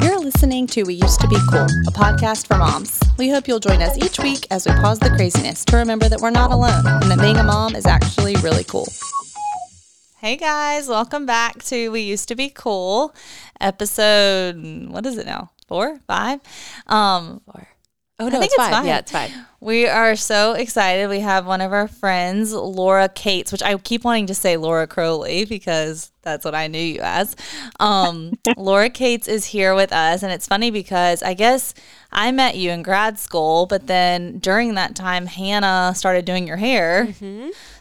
You're listening to We Used to Be Cool, a podcast for moms. We hope you'll join us each week as we pause the craziness to remember that we're not alone and that being a mom is actually really cool. Hey guys, welcome back to We Used to Be Cool, episode, what is it now? Four? Five? Um, Four. Oh no, I think it's, it's. Yeah, it's fine. We are so excited. We have one of our friends, Lora Kates, which I keep wanting to say Lora Crowley because that's what I knew you as. Um, Lora Kates is here with us. And it's funny because I guess I met you in grad school, but then during that time, Hannah started doing your hair.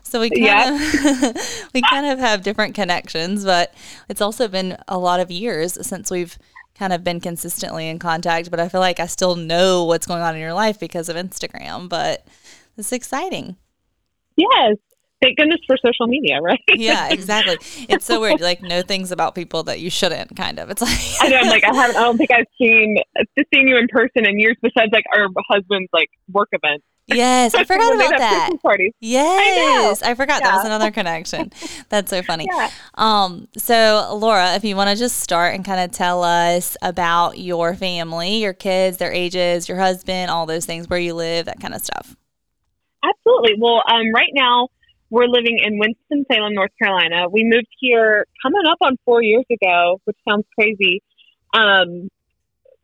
So we kind Yeah. of we kind of have different connections, but it's also been a lot of years since we've kind of been consistently in contact. But I feel like I still know what's going on in your life because of Instagram. But it's exciting. Yes. Thank goodness for social media, right? Yeah, exactly. It's so weird. You, Like know things about people that you shouldn't. Kind of. It's like I know. I'm like, I haven't. I don't think I've seen just seen you in person in years. Besides, like our husband's like work event. Yes, I forgot about that. Yes, I, forgot that was another connection. That's so funny. Yeah. Um, so Lora, if you want to just start and kind of tell us about your family, your kids, their ages, your husband, all those things, where you live, that kind of stuff. Absolutely. Well, um, right now we're living in Winston Salem, North Carolina. We moved here coming up on four years ago, which sounds crazy. Um,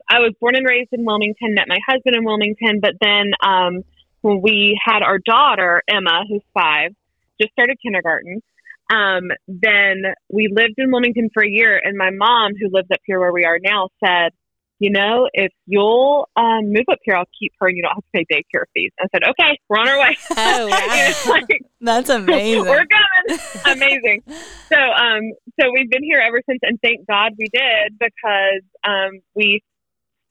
I was born and raised in Wilmington, met my husband in Wilmington, but then um, when we had our daughter, Emma, who's five, just started kindergarten. Um, then we lived in Wilmington for a year, and my mom, who lives up here where we are now, said, you know, if you'll um, move up here, I'll keep her and you don't have to pay daycare fees. I said, okay, we're on our way. Oh, wow. Like, That's amazing. we're coming. Amazing. So, um, so we've been here ever since, and thank God we did because um, we,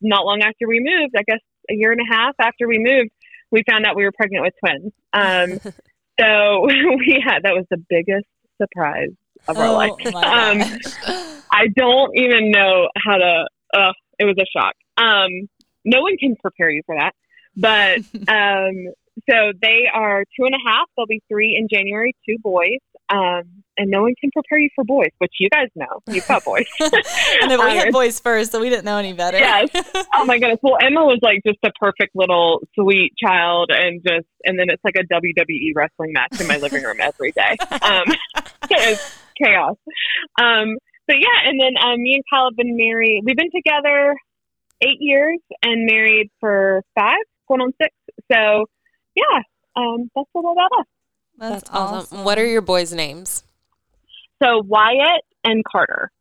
not long after we moved, I guess a year and a half after we moved, we found out we were pregnant with twins. Um, so we had that was the biggest surprise of our oh, life. Um. I don't even know how to. Uh, it was a shock. Um, no one can prepare you for that. But um, so they are two and a half. They'll be three in January. Two boys. Um, and no one can prepare you for boys, which you guys know. You've got boys. and then we Um, had boys first, so we didn't know any better. Yes. oh my goodness. Well, Emma was like just a perfect little sweet child, and just and then it's like a WWE wrestling match in my living room every day. Um, it's chaos. Um, but yeah, and then um, me and Kyle have been married. We've been together eight years and married for five, going on six. So yeah, um, that's a little about us. That's, That's awesome. What are your boys' names? So Wyatt and Carter.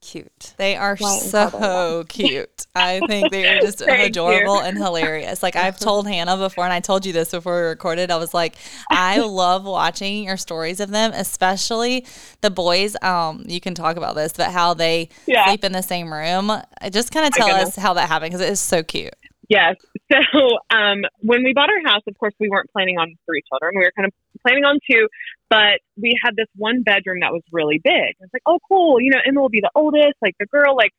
Cute. They are Wyatt so cute. I think they are just Thank adorable and hilarious. Like I've told Hannah before, and I told you this before we recorded. I was like, I love watching your stories of them, especially the boys. Um, you can talk about this, but how they Yeah. sleep in the same room. Just kind of tell us how that happened because it is so cute. Yes. So um, when we bought our house, of course, we weren't planning on three children. We were kind of planning on two, but we had this one bedroom that was really big. It's like, oh, cool. You know, Emma will be the oldest, like the girl, like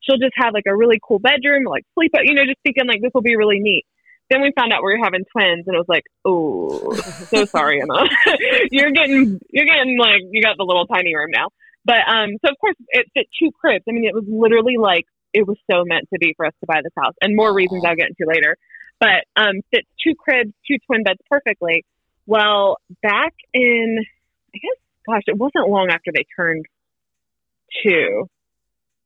she'll just have like a really cool bedroom, like sleep. You know, just thinking like this will be really neat. Then we found out we were having twins, and it was like, oh, so sorry, Emma. you're getting, you're getting like you got the little tiny room now. But um, so of course it fit two cribs. I mean, it was literally like it was so meant to be for us to buy this house, and more reasons I'll get into later. But um, fits two cribs, two twin beds perfectly. Well, back in, I guess, gosh, it wasn't long after they turned two,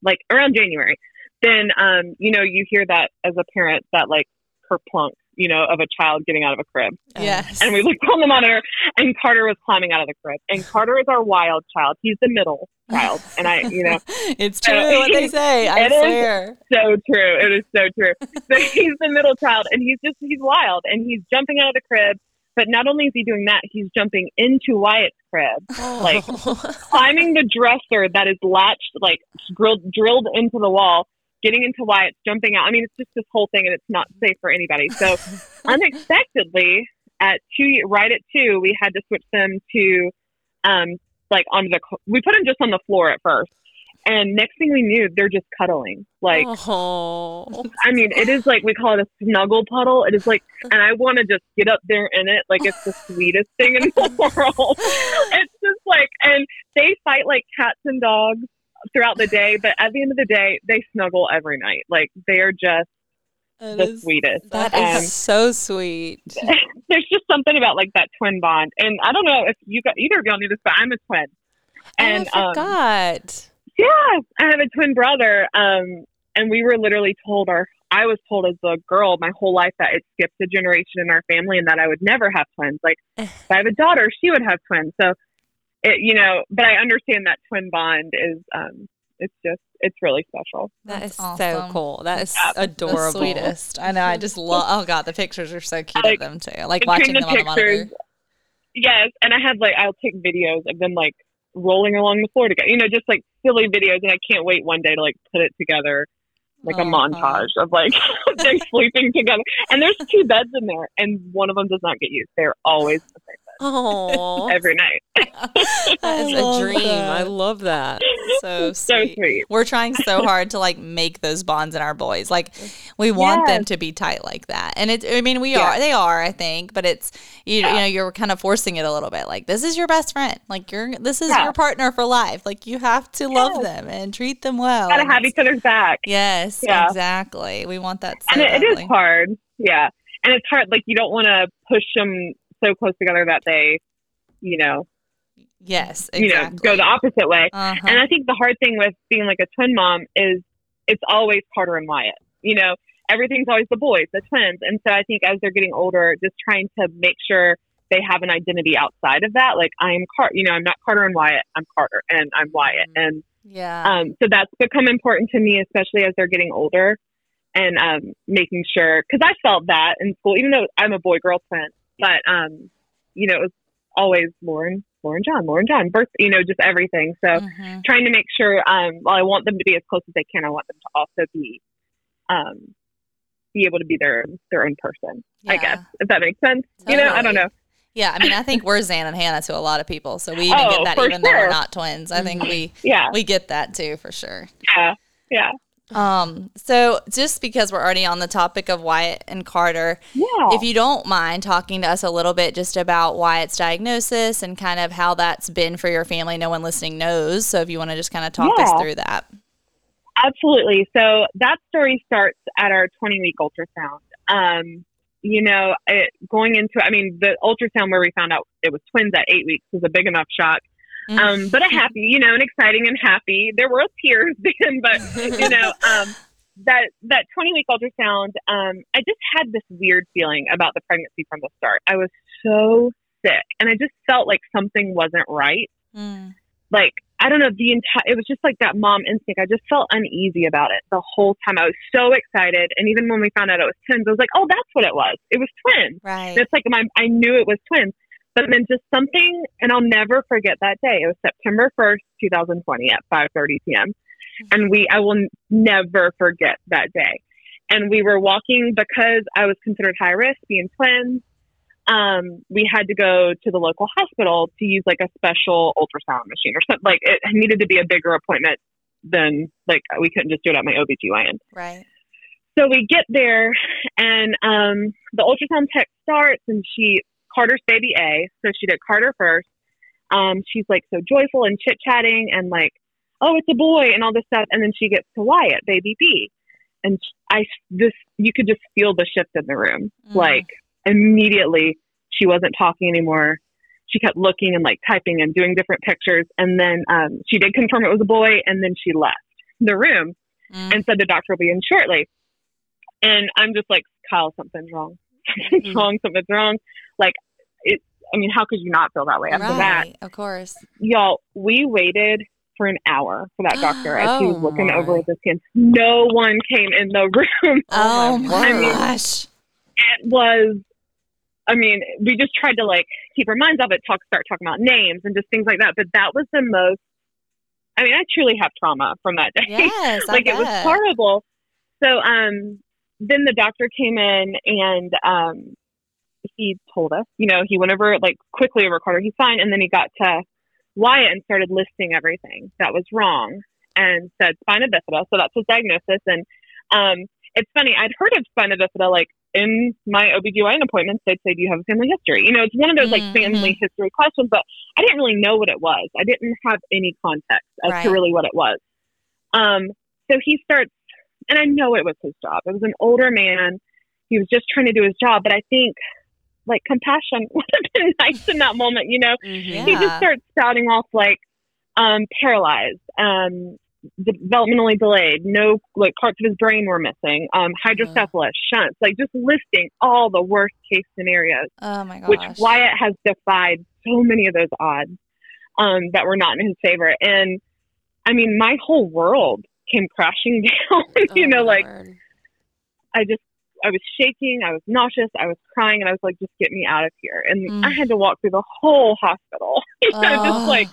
like around January. Then, um, you know, you hear that as a parent that like kerplunk, you know, of a child getting out of a crib. Yes. And we looked on the monitor, and Carter was climbing out of the crib. And Carter is our wild child. He's the middle child, and I, you know, it's true what they say. I It is. swear. so true. It is so true. So he's the middle child, and he's just he's wild, and he's jumping out of the crib. But not only is he doing that, he's jumping into Wyatt's crib, like climbing the dresser that is latched, like drilled drilled into the wall, getting into Wyatt's, jumping out. I mean, it's just this whole thing, and it's not safe for anybody. So unexpectedly, at two, right at two, we had to switch them to, um, like onto the. We put him just on the floor at first, And next thing we knew, they're just cuddling. Like, oh, I mean, it is like we call it a snuggle puddle. It is like, and I want to just get up there in it. Like, it's the sweetest thing in the world. It's just like, and they fight like cats and dogs throughout the day, but at the end of the day, they snuggle every night. Like, they are just that the is, sweetest. that Um, is so sweet. there's just something about like that twin bond. And I don't know if you got either of y'all knew this, but I'm a twin. And oh, I um, forgot. Yeah, I have a twin brother. Um, and we were literally told our I was told as a girl my whole life that it skips a generation in our family and that I would never have twins. Like if I have a daughter, she would have twins. So it you know, but I understand that twin bond is um it's just it's really special. That's is so cool. That is Yeah. The adorable. sweetest. I know. I just love. Oh god, the pictures are so cute Like, of them too. Like watching the them on the monitor. pictures. Yes, and I had like I'll take videos of them like rolling along the floor together. You know, just like silly videos and I can't wait one day to like put it together like a Uh-huh. montage of like they're sleeping together. And there's two beds in there and one of them does not get used. They're always the same Oh, every night. that I is love a dream. that. I love that. So so sweet. sweet. We're trying so hard to like make those bonds in our boys. Like we want them to be tight like that. And it's I mean we Yeah. are they are, I think, but it's you, you know, you're kind of forcing it a little bit. Like this is your best friend. Like you're this is Yeah. your partner for life. Like you have to love them and treat them well. Gotta have each other's back. Yes, Yeah. exactly. We want that so and it, it is hard. Yeah. And it's hard like you don't want to push them so close together that they, you know, Yes, you know, go the opposite way. uh-huh. And I think the hard thing with being like a twin mom is it's always Carter and Wyatt. You know, everything's always the boys, the twins. And so I think as they're getting older, just trying to make sure they have an identity outside of that. Like I am Carter, you know, I'm not Carter and Wyatt. I'm Carter and I'm Wyatt. And yeah. um, so that's become important to me, especially as they're getting older and um, making sure, because I felt that in school, even though I'm a boy girl twin, but, um, you know, it was always Lauren, Lauren John, Lauren John, birth, you know, just everything. So Mhm. trying to make sure, um, while I want them to be as close as they can, I want them to also be, um, be able to be their their own person. I guess if that makes sense. You know, I don't know. Yeah, I mean, I think we're Xan and Hannah to a lot of people, so we even Oh, get that even though we're not twins. I think we Yeah, we get that too for sure. yeah, yeah, Um, so just because we're already on the topic of Wyatt and Carter, yeah. if you don't mind talking to us a little bit just about Wyatt's diagnosis and kind of how that's been for your family, no one listening knows. So if you want to just kind of talk us through that. Absolutely. So that story starts at our 20 week ultrasound. Um, you know, it, going into, I mean, the ultrasound where we found out it was twins at eight weeks was a big enough shock. Mm. Um, but a happy, you know, and exciting and happy. There were tears then, but you know, um, that that 20 week ultrasound, um, I just had this weird feeling about the pregnancy from the start. I was so sick, and I just felt like something wasn't right. Mm. Like I don't know, the entire it was just like that mom instinct. I just felt uneasy about it the whole time. I was so excited, and even when we found out it was twins, I was like, oh, that's what it was. It was twins. Right. It's like my, I knew it was twins. But then just something, and I'll never forget that day. It was September 1st, 2020 at 5.30 p.m. And we, I will never forget that day. And we were walking because I was considered high risk, being twins. Um, we had to go to the local hospital to use like a special ultrasound machine or something. Like it needed to be a bigger appointment than like we couldn't just do it at my OBGYN. right. So we get there, and um, the ultrasound tech starts, and she Carter's baby A. So she did Carter first. Um, she's like so joyful and chit chatting, and like, oh, it's a boy, and all this stuff. And then she gets to Wyatt, baby B, and I this you could just feel the shift in the room. Mm. Like immediately, she wasn't talking anymore. She kept looking and like typing and doing different pictures, and then um, she did confirm it was a boy, and then she left the room Mm. and said the doctor will be in shortly. And I'm just like, Kyle, something's wrong. Something's Mhm. wrong. Something's wrong. Like, it, I mean, how could you not feel that way after that? Of course. Y'all, we waited for an hour for that doctor as he was Oh, looking my. over the skin. No one came in the room. Oh, Oh, my my word. gosh. It was, I mean, we just tried to like keep our minds off it, talk, start talking about names and just things like that. But that was the most, I mean, I truly have trauma from that day. Yes. I like it was horrible. So um then the doctor came in and um he told us, you know, he went over like quickly over Carter, he's fine, and then he got to Wyatt and started listing everything that was wrong. and said spina bifida. So that's his diagnosis. And um, it's funny, I'd heard of spina bifida like in my OBGYN appointments, they'd say, Do you have a family history? You know, it's one of those like Mhm. family history questions, but I didn't really know what it was. I didn't have any context as Right. to really what it was. Um, so he starts, and I know it was his job. It was an older man. He was just trying to do his job, but I think like compassion would have been nice in that moment, you know? Yeah. He just starts spouting off like um, paralyzed, um, developmentally delayed, no like parts of his brain were missing, um, hydrocephalus, shunts, like just listing all the worst case scenarios Oh my gosh. which Wyatt has defied so many of those odds um, that were not in his favor. And I mean, my whole world came crashing down. you Oh, know, like Lord. I just, I was shaking, I was nauseous, I was crying, and I was like, just get me out of here. And Mm. I had to walk through the whole hospital. you know, Oh. just like,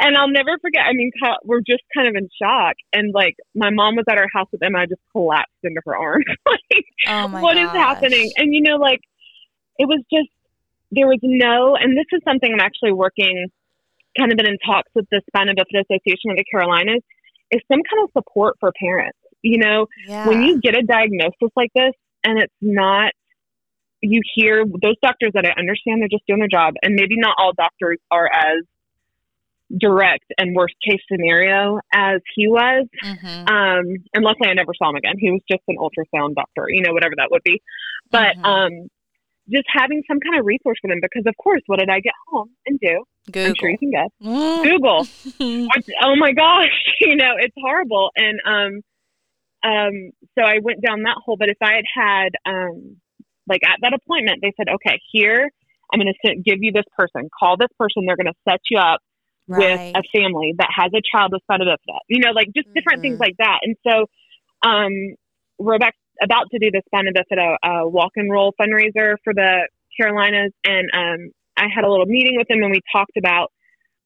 and I'll never forget. I mean, we're just kind of in shock. And like, my mom was at our house with them, and I just collapsed into her arms. like, oh what is gosh. happening? And you know, like it was just there was no, and this is something I'm actually working, kind of been in talks with the Spina Bifida Association of the Carolinas, is some kind of support for parents. You know, Yeah. when you get a diagnosis like this, and it's not, you hear those doctors that I understand they're just doing their job, and maybe not all doctors are as direct and worst case scenario as he was. Mhm. Um, and luckily, I never saw him again. He was just an ultrasound doctor, you know, whatever that would be. But Mhm. um, just having some kind of resource for them, because of course, what did I get home and do? Google. I'm sure you can guess. Mm. Google. Oh my gosh, you know, it's horrible. And um, um, so I went down that hole. But if I had had um, like at that appointment, they said, okay, here I'm going to give you this person. Call this person. They're going to set you up right. with a family that has a child with spina bifida. You know, like just different things Mhm. like that. And so, um, about, to do the spina bifida a walk and roll fundraiser for the Carolinas, and um, I had a little meeting with them, and we talked about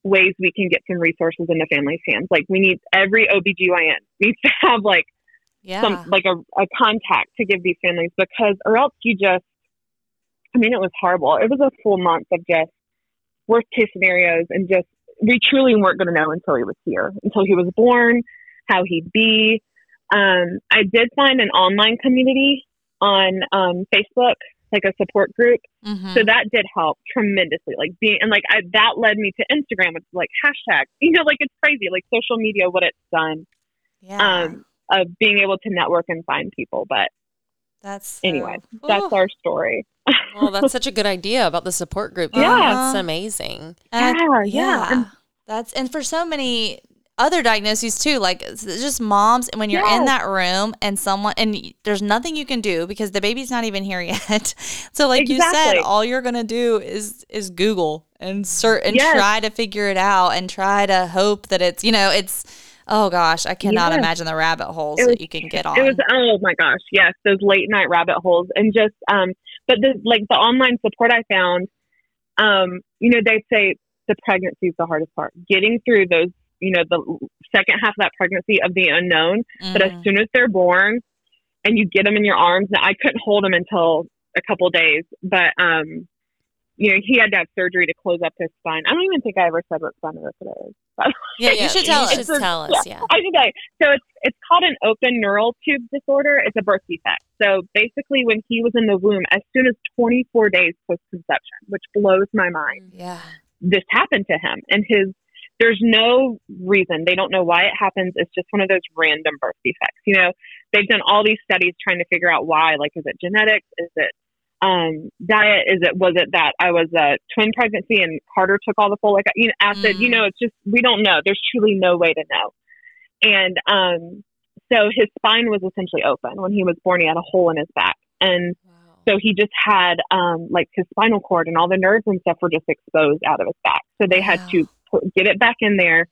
ways we can get some resources into families' hands. Like we need every OBGYN needs to have like yeah. some like a, a contact to give these families because or else you just I mean it was horrible. It was a full month of just worst case scenarios and just we truly weren't going to know until he was here, until he was born, how he'd be. Um, I did find an online community on um, Facebook, like a support group. Mhm. So that did help tremendously. Like being and like I, that led me to Instagram with like hashtags. You know, like it's crazy, like social media, what it's done yeah. um, of being able to network and find people. But that's so- anyway, that's our story. Well, that's such a good idea about the support group. Yeah. That's amazing. And I- Yeah, yeah. yeah. That's and for so many other diagnoses too, like it's just moms. And when you're in that room and someone and there's nothing you can do because the baby's not even here yet. so like you said, all you're gonna do is is Google and search and Yes. try to figure it out and try to hope that it's you know it's. Oh gosh, I cannot Yes. imagine the rabbit holes was- that you can get on. It was oh my gosh, yes, those late night rabbit holes and just um but the like the online support I found, um, you know, they'd say the pregnancy is the hardest part. Getting through those, you know, the second half of that pregnancy of the unknown. But as Mhm. soon as they're born and you get them in your arms, now I couldn't hold them until a couple days, but um you know, he had to have surgery to close up his spine. I don't even think I ever said what spine bifida is. But yeah, you should tell you us. should tell us. Yeah. I should. So it's it's called an open neural tube disorder. It's a birth defect. So basically, when he was in the womb, as soon as 24 days post conception, which blows my mind, Yeah. this happened to him. And his there's no reason. They don't know why it happens. It's just one of those random birth defects. You know, they've done all these studies trying to figure out why. Like, is it genetics? Is it um, diet? Is it was it that I was a twin pregnancy and Carter took all the folic you know, acid? You Mm. know, it's just we don't know. There's truly no way to know. And um, so his spine was essentially open when he was born. He had a hole in his back, and Wow. so he just had um, like his spinal cord and all the nerves and stuff were just exposed out of his back. So they had Wow. to put, get it back in there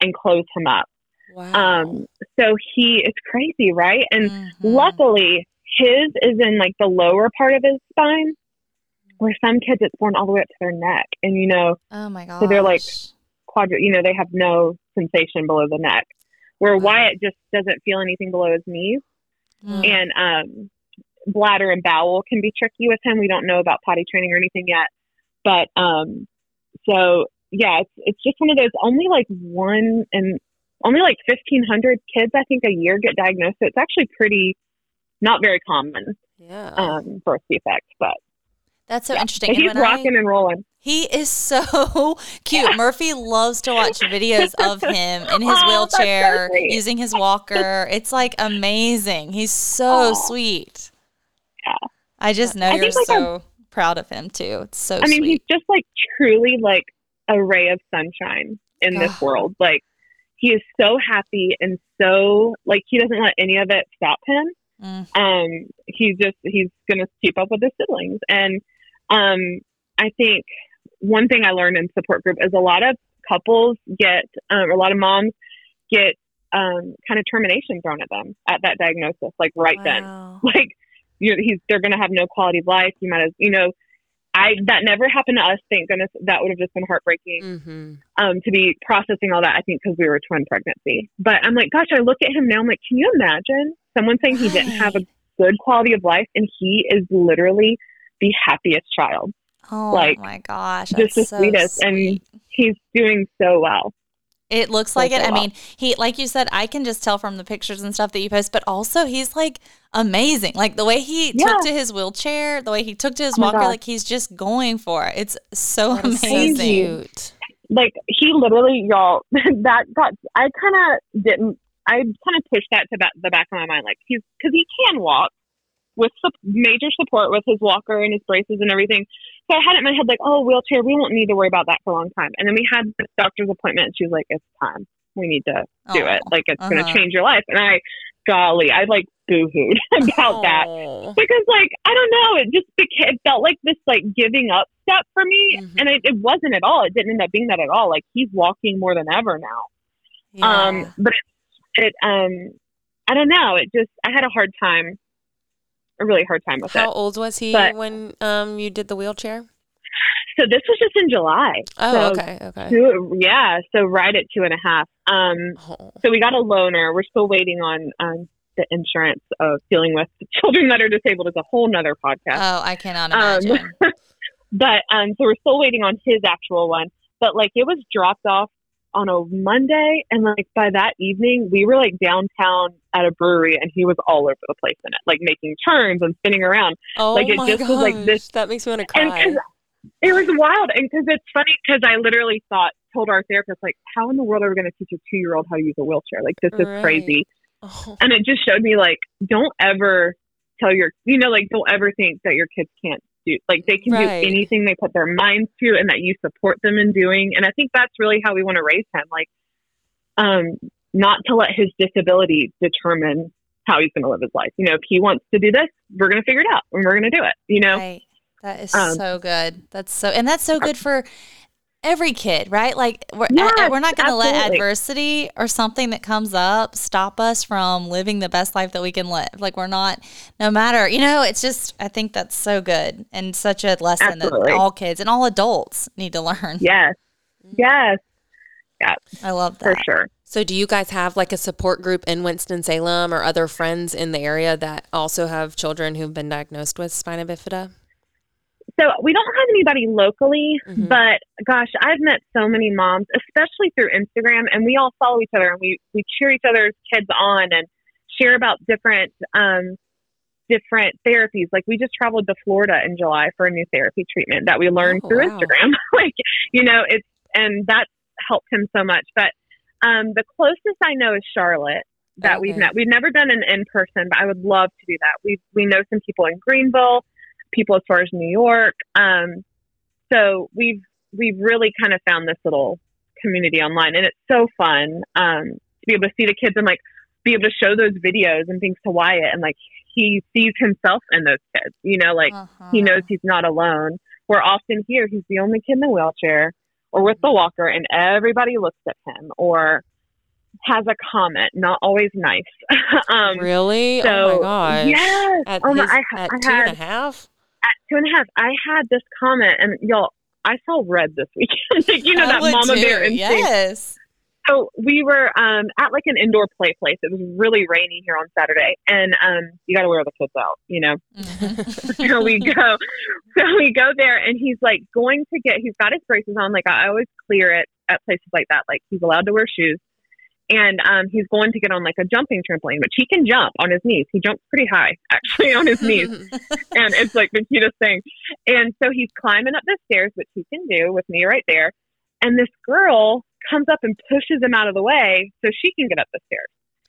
and close him up. Wow. Um, so he is crazy, right? And Mhm. luckily, his is in like the lower part of his spine, where some kids it's born all the way up to their neck, and you know Oh my god, so they're like- quadri, you know they have no sensation below the neck. Where Wow. Wyatt just doesn't feel anything below his knees Mm. and um, bladder and bowel can be tricky with him. We don't know about potty training or anything yet, but um, so yeah, it's it's just one of those only like one and only like 1,500 kids, I think, a year get diagnosed. So it's actually pretty, not very common Yeah. um, birth defects. But That's so Yeah. interesting. but And he's when I- rocking and rolling. He is so cute. Murphy loves to watch videos of him in his Oh, that's so wheelchair, using his walker. It's like amazing. He's so Aw. sweet. Yeah. I just know I you're think, like, so proud of him too. It's so I mean, sweet. he's just like truly like a ray of sunshine in this world. Like he is so happy and so like he doesn't let any of it stop him. Mm. Um, he's just he's gonna keep up with his siblings, and um, I think one thing I learned in support group is a lot of couples get um, a lot of moms get um, kind of termination thrown at them at that diagnosis, like right then like you know, he's they're to have no quality of life you might as you know i that never happened to us. Thank goodness that would have just been heartbreaking. Mm-hmm. um to be processing all that i think because we were twin pregnancy. But i'm like gosh i look at him now i'm like can you imagine someone saying he didn't have a good quality of life and he is literally the happiest child? Oh like, my gosh. just That's the so sweetest, and he's doing so well It looks like so it. I mean, he like you said, I can just tell from the pictures and stuff that you post, but also he's like amazing. Like the way he Yeah. took to his wheelchair, the way he took to his Oh walker, like he's just going for it. It's so so amazing. cute. like he literally y'all that got i kind of didn't i kind of pushed that to the back of my mind like he's because he can walk with sup- major support with his walker and his braces and everything so i had it in my head like oh wheelchair we won't need to worry about that for a long time and then we had this doctor's appointment and she was like it's time we need to do it Oh, like it's going uh-huh. to change your life and i golly i like boo-hooed about that because like I don't know, it just became, it felt like this like giving up step for me, Mhm. and it, it wasn't at all. It didn't end up being that at all. Like he's walking more than ever now. Yeah. Um, but it, it um, I don't know. It just I had a hard time, a really hard time with How it. old was he But- when um you did the wheelchair? So this was just in July. Oh, so okay, okay. Two, yeah, so right at two and a half. Um, Oh. so we got a loaner. We're still waiting on um, the insurance of dealing with children that are disabled. Is a whole nother podcast. oh, I cannot Um, imagine. but um, so we're still waiting on his actual one. But like it was dropped off on a Monday, and like by that evening, we were like downtown at a brewery, and he was all over the place in it, like making turns and spinning around. Oh Like, it my just gosh, was like this- that makes me want to And it was wild, and because it's funny, because I literally thought, told our therapist, like, how in the world are we going to teach a two year old how to use a wheelchair? Like this is Right. crazy. Oh. And it just showed me like, don't ever tell your, you know, like don't ever think that your kids can't do, like they can Right. do anything they put their minds to, and that you support them in doing. And I think that's really how we want to raise him, like, um, not to let his disability determine how he's going to live his life. You know, if he wants to do this, we're going to figure it out, and we're going to do it. You know, Right. That is Um, so good. That's so, and that's so good for every kid, right? Like we're Yes, we're not going to let adversity or something that comes up stop us from living the best life that we can live. Like we're not, no matter, you know. It's just I think that's so good and such a lesson Absolutely. that all kids and all adults need to learn. yes, mm-hmm. yes, I love that for sure. So, do you guys have like a support group in Winston Salem or other friends in the area that also have children who've been diagnosed with spina bifida? So we don't have anybody locally, Mhm. but gosh, I've met so many moms, especially through Instagram, and we all follow each other and we we cheer each other's kids on and share about different um different therapies. Like we just traveled to Florida in July for a new therapy treatment that we learned Oh, through wow. Instagram. like, you know, it's and that's helped him so much. But um the closest I know is Charlotte that we've met. We've never done an in person, but I would love to do that. We we know some people in Greenville, people as far as New York. Um, so we've we've really kind of found this little community online, and it's so fun um, to be able to see the kids and like be able to show those videos and things to Wyatt, and like he sees himself in those kids. You know, like Uh-huh. he knows he's not alone. We're often here; he's the only kid in the wheelchair or with the walker, and everybody looks at him or has a comment, not always nice. um, really? so oh my gosh! yes, At, oh my, his- I, at I two and had a half? Two and a half, I had this comment, and y'all, I saw red this weekend. Like, you know I that mama too. bear instinct. Yes. So we were um, at like an indoor play place. It was really rainy here on Saturday, and um, you got to wear the kids out, you know. Mhm. so we go, so we go there, and he's like going to get. He's got his braces on. Like I always clear it at places like that. Like he's allowed to wear shoes, and um, he's going to get on like a jumping trampoline, which he can jump on his knees. He jumps pretty high, actually, on his knees, and it's like the cutest thing. And so he's climbing up the stairs, which he can do with me right there. And this girl comes up and pushes him out of the way so she can get up the stairs.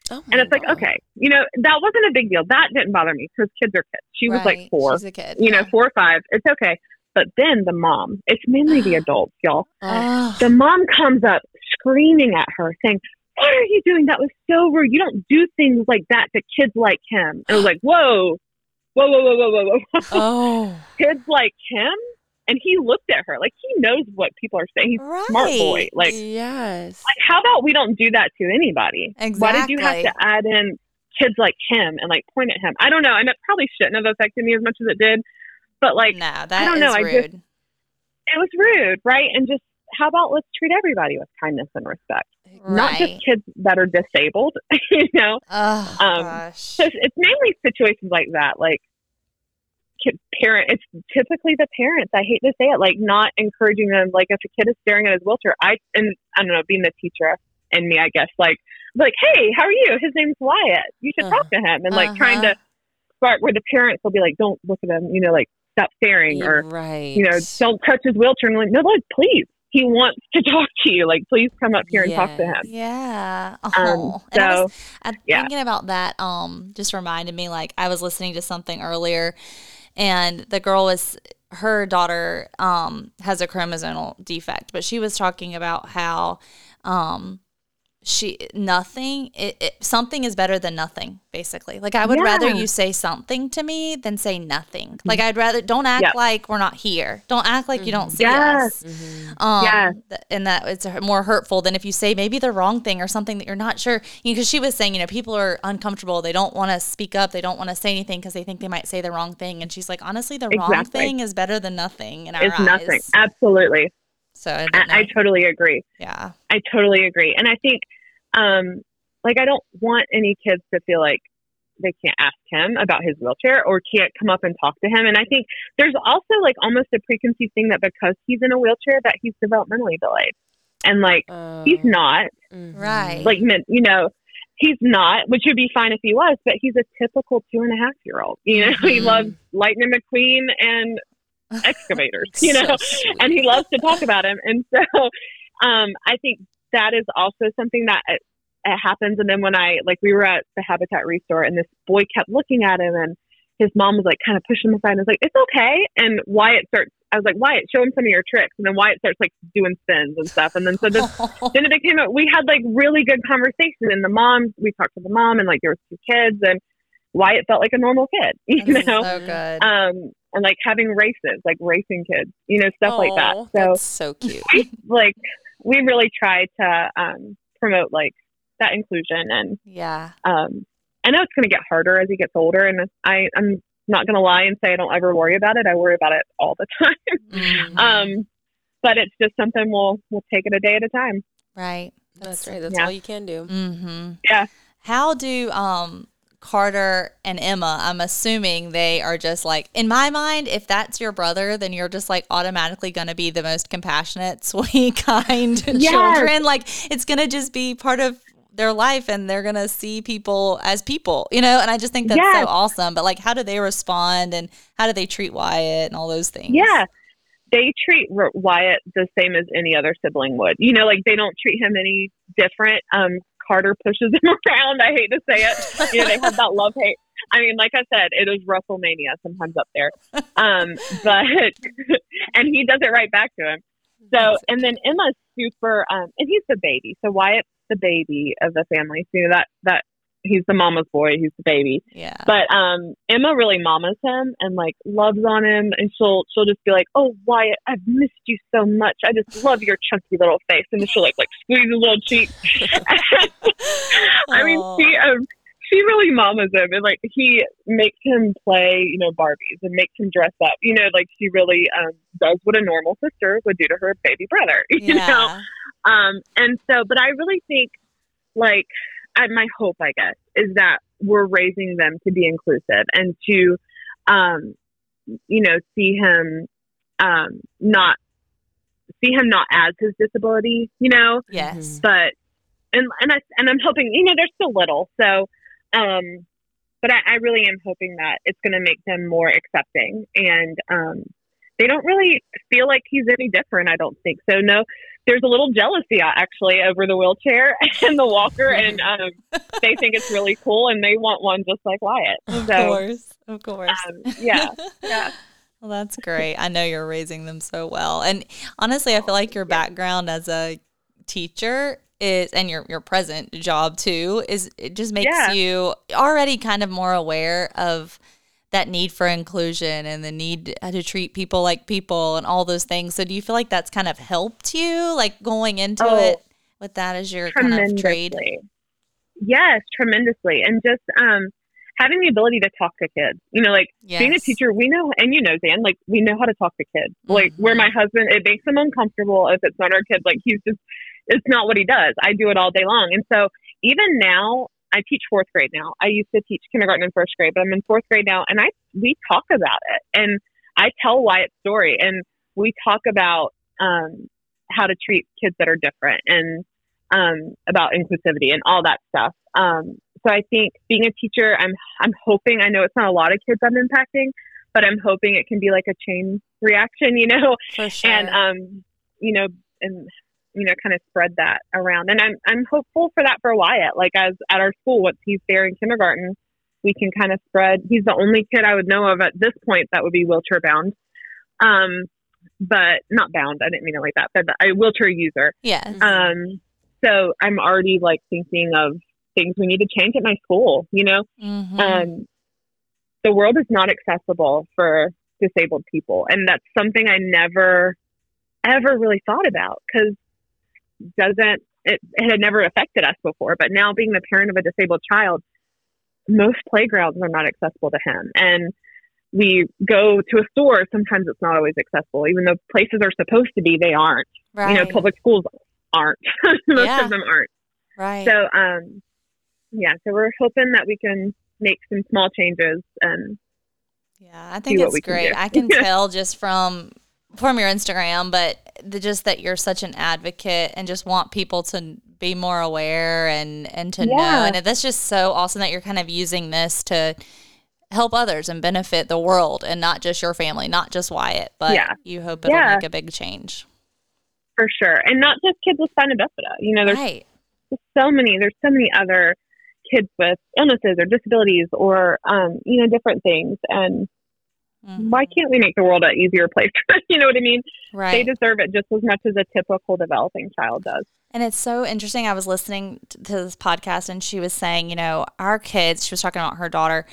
Oh And it's like, okay, you know, that wasn't a big deal. That didn't bother me because kids are kids. She was like four, She's a kid. you know, four or five. It's okay. But then the mom, it's mainly the adults, y'all. The mom comes up screaming at her, saying, What are you doing? That was so rude. You don't do things like that to kids like him. And I was like, Whoa, whoa, whoa, whoa, whoa, whoa, whoa. oh. kids like him? And he looked at her like he knows what people are saying. He's a smart boy. Like, yes. like, how about we don't do that to anybody? Why did you have to add in kids like him and like point at him? I don't know. And it probably shouldn't have affected me as much as it did. But like, no, that I don't know, I just- it was rude, right? And just how about let's treat everybody with kindness and respect, not just kids that are disabled. you know, oh um, gosh. so it's, mainly situations like that, like. Kid, parent, it's typically the parents. I hate to say it, like not encouraging them. Like if a kid is staring at his wheelchair, I and I don't know, being the teacher in me, I guess, like like, hey, how are you? His name's Wyatt. You should talk to him, and like trying to Uh-huh. spark where the parents will be like, don't look at him, you know, like stop staring, or right. you know, don't touch his wheelchair. And like, no, like, please, he wants to talk to you. Like, please come up here and talk to him. Yeah. Um, Oh. and I so was I, yeah. thinking about that. Um, just reminded me like I was listening to something earlier, and the girl was her daughter um has a chromosomal defect, but she was talking about how um she nothing it, it something is better than nothing basically like i would rather you say something to me than say nothing like i'd rather don't act Yep. like we're not here don't act like you don't see Yes. us Mhm. um, Yes. th- and that it's more hurtful than if you say maybe the wrong thing or something that you're not sure. Because she was saying, you know, people are uncomfortable. They don't want to speak up. They don't want to say anything because they think they might say the wrong thing. And she's like, honestly, the wrong thing is better than nothing in our It's eyes. nothing. Absolutely. So I, I. I totally agree. yeah, I totally agree. And I think, um, like, I don't want any kids to feel like they can't ask him about his wheelchair or can't come up and talk to him. And I think there's also like almost a preconceived thing that because he's in a wheelchair that he's developmentally delayed. And like, he's Oh. not. Mhm. Right. like men- you know he's not which would be fine if he was but he's a typical two and a half year old you know he Mhm. loves lightning mcqueen and excavators you know So and he loves to talk about him and so um i think that is also something that it, it happens. And then when i like we were at the habitat restore and this boy kept looking at him and his mom was like kind of pushing him aside and was like it's okay. And wyatt starts i was like wyatt show him some of your tricks. And then wyatt starts like doing spins and stuff. And then so this then it became a, we had like really good conversation. And the mom we talked to the mom and like there was two kids and Wyatt felt like a normal kid, you That's know, so good. um, and like having races, like racing kids, you know, stuff like that. So that's so cute. like we really try to um, promote like that inclusion, and yeah. um, I know it's going to get harder as he gets older, and I I'm not going to lie and say I don't ever worry about it. I worry about it all the time. Mhm. um, but it's just something we'll we'll take it a day at a time. right. That's right. That's Yeah. all you can do. Mm-hmm. Yeah. How do um Carter and Emma, I'm assuming they are just like in my mind, if that's your brother, then you're just like automatically gonna be the most compassionate, sweet, kind Yes. children. Like it's gonna just be part of their life and they're gonna see people as people, you know, and I just think that's Yes. so awesome. But like how do they respond and how do they treat Wyatt and all those things? Yeah. They treat R- Wyatt the same as any other sibling would. You know, like they don't treat him any different. Um, Carter pushes him around. I hate to say it. You know, they have that love hate. I mean, like I said, it is WrestleMania sometimes up there. Um, but and he does it right back to him. So, and then Emma's super, um, and he's the baby. So Wyatt's the baby of the family. So you know, that that he's the mama's boy. He's the baby. Yeah. But um, Emma really mamas him and like loves on him, and she'll she'll just be like, "Oh Wyatt, I've missed you so much. I just love your chunky little face," and then she'll like like squeeze his little cheek. I mean, she um, she really mamas him, and like he makes him play, you know, Barbies and makes him dress up. You know, like she really um does what a normal sister would do to her baby brother. You know. Um, and so, but I really think, like, my hope, I guess, is that we're raising them to be inclusive and to, um, you know, see him, um, not see him not as his disability, you know, Yes. but and and I and I'm hoping you know they're still little, so um, but I, I really am hoping that it's going to make them more accepting and um, they don't really feel like he's any different. I don't think so. No, there's a little jealousy uh, actually over the wheelchair and the walker, and um, they think it's really cool and they want one just like Wyatt. Of course, of course. Um, yeah, yeah. Well, that's great. I know you're raising them so well. And honestly, I feel like your background as a teacher is and your your present job too is it just makes Yeah. you already kind of more aware of that need for inclusion and the need to treat people like people and all those things. So do you feel like that's kind of helped you like going into Oh, it with that as your kind of trade? Yes, tremendously, and just um, having the ability to talk to kids. You know, like being a teacher, we know, and you know, Dan, like we know how to talk to kids. Like where Mhm. my husband, it makes him uncomfortable if it's not our kid. Like he's just, it's not what he does. I do it all day long, and so even now, I teach fourth grade now. I used to teach kindergarten and first grade, but I'm in fourth grade now, and I we talk about it, and I tell Wyatt's story, and we talk about um, how to treat kids that are different, and um, about inclusivity and all that stuff. Um, so I think being a teacher, I'm I'm hoping. I know it's not a lot of kids I'm impacting, but I'm hoping it can be like a chain reaction, you know, For sure. and um, you know, and you know, kind of spread that around. And I'm I'm hopeful for that for Wyatt. Like as at our school, once he's there in kindergarten, we can kind of spread. He's the only kid I would know of at this point that would be wheelchair bound. Um, but not bound. I didn't mean it like that. But a wheelchair user. yes. Um, so I'm already like thinking of things we need to change at my school. You know, Mhm. um, the world is not accessible for disabled people, and that's something I never, ever really thought about because doesn't it, it had never affected us before. But now, being the parent of a disabled child, most playgrounds are not accessible to him, and we go to a store. Sometimes it's not always accessible, even though places are supposed to be. They aren't. right. You know, public schools aren't. most Yeah. of them aren't. right. So, um, yeah, so we're hoping that we can make some small changes and Yeah, I think it's great. I can tell just from from your Instagram, but the, just that you're such an advocate and just want people to be more aware and and to know. And that's just so awesome that you're kind of using this to help others and benefit the world and not just your family, not just Wyatt, but Yeah. you hope it'll Yeah. make a big change. for sure, and not just kids with spina bifida. You know, there's Right. so many. There's so many other kids with illnesses or disabilities or um, you know different things. And Mhm. why can't we make the world an easier place? you know what I mean? Right. They deserve it just as much as a typical developing child does. And it's so interesting. I was listening to this podcast and she was saying, you know, our kids, she was talking about her daughter,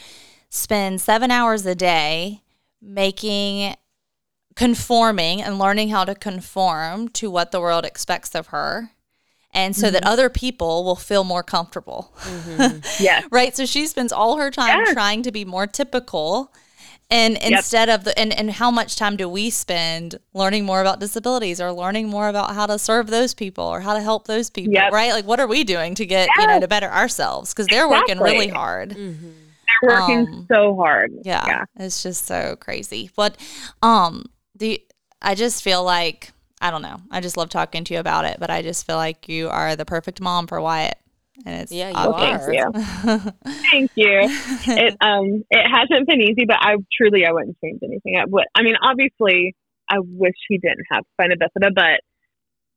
spend seven hours a day making, conforming and learning how to conform to what the world expects of her. And so that other people will feel more comfortable. Yeah. right? So she spends all her time Yeah. trying to be more typical. And instead of the and, and how much time do we spend learning more about disabilities or learning more about how to serve those people or how to help those people, Yep. right? Like what are we doing to get, you know, to better ourselves? Because they're working really hard. They're working Um, so hard. Yeah, Yeah. It's just so crazy. But um the I just feel like I don't know. I just love talking to you about it, but I just feel like you are the perfect mom for Wyatt. And it's Yeah, you Well, obvious. thank you. Thank you. it um it hasn't been easy, but I truly I wouldn't change anything. I would. I mean, obviously, I wish he didn't have spina bifida, but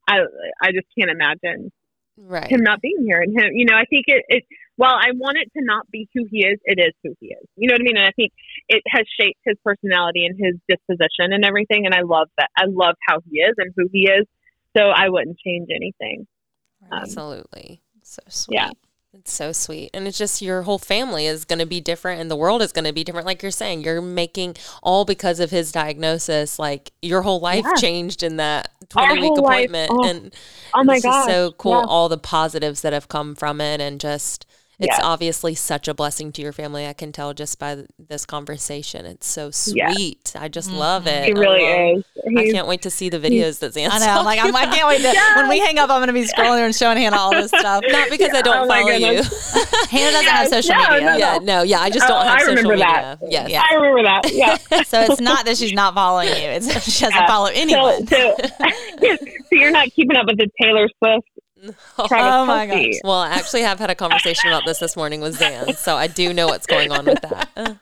I I just can't imagine Right. him not being here. And him, you know, I think it it while I want it to not be who he is, it is who he is. You know what I mean? And I think it has shaped his personality and his disposition and everything. And I love that. I love how he is and who he is. So I wouldn't change anything. Um, Absolutely. So sweet. Yeah. It's so sweet. And it's just your whole family is going to be different and the world is going to be different. Like you're saying, you're making all because of his diagnosis. Like your whole life Yeah. changed in that Our 20 week appointment. Oh, and Oh my God. so cool. Yeah. All the positives that have come from it. And just, it's Yes. obviously such a blessing to your family. I can tell just by this conversation. It's so Yeah. sweet. I just mm-hmm. love it. He really love- is. I can't wait to see the videos that Xan's I know. I'm like, I'm, I can't wait to, when we hang up, I'm going to be scrolling and showing Hannah all this stuff. Not because I don't Oh follow you. Hannah doesn't have social no, media. no, no. yeah, no, yeah. I just Oh, don't have I social remember media. that. Yes. Yeah. I remember that. Yeah. So it's not that she's not following you. It's she doesn't Yeah. follow anyone. so, so you're not keeping up with the Taylor Swift Travis Oh my gosh. Well, I actually have had a conversation about this this morning with Xan, so I do know what's going on with that.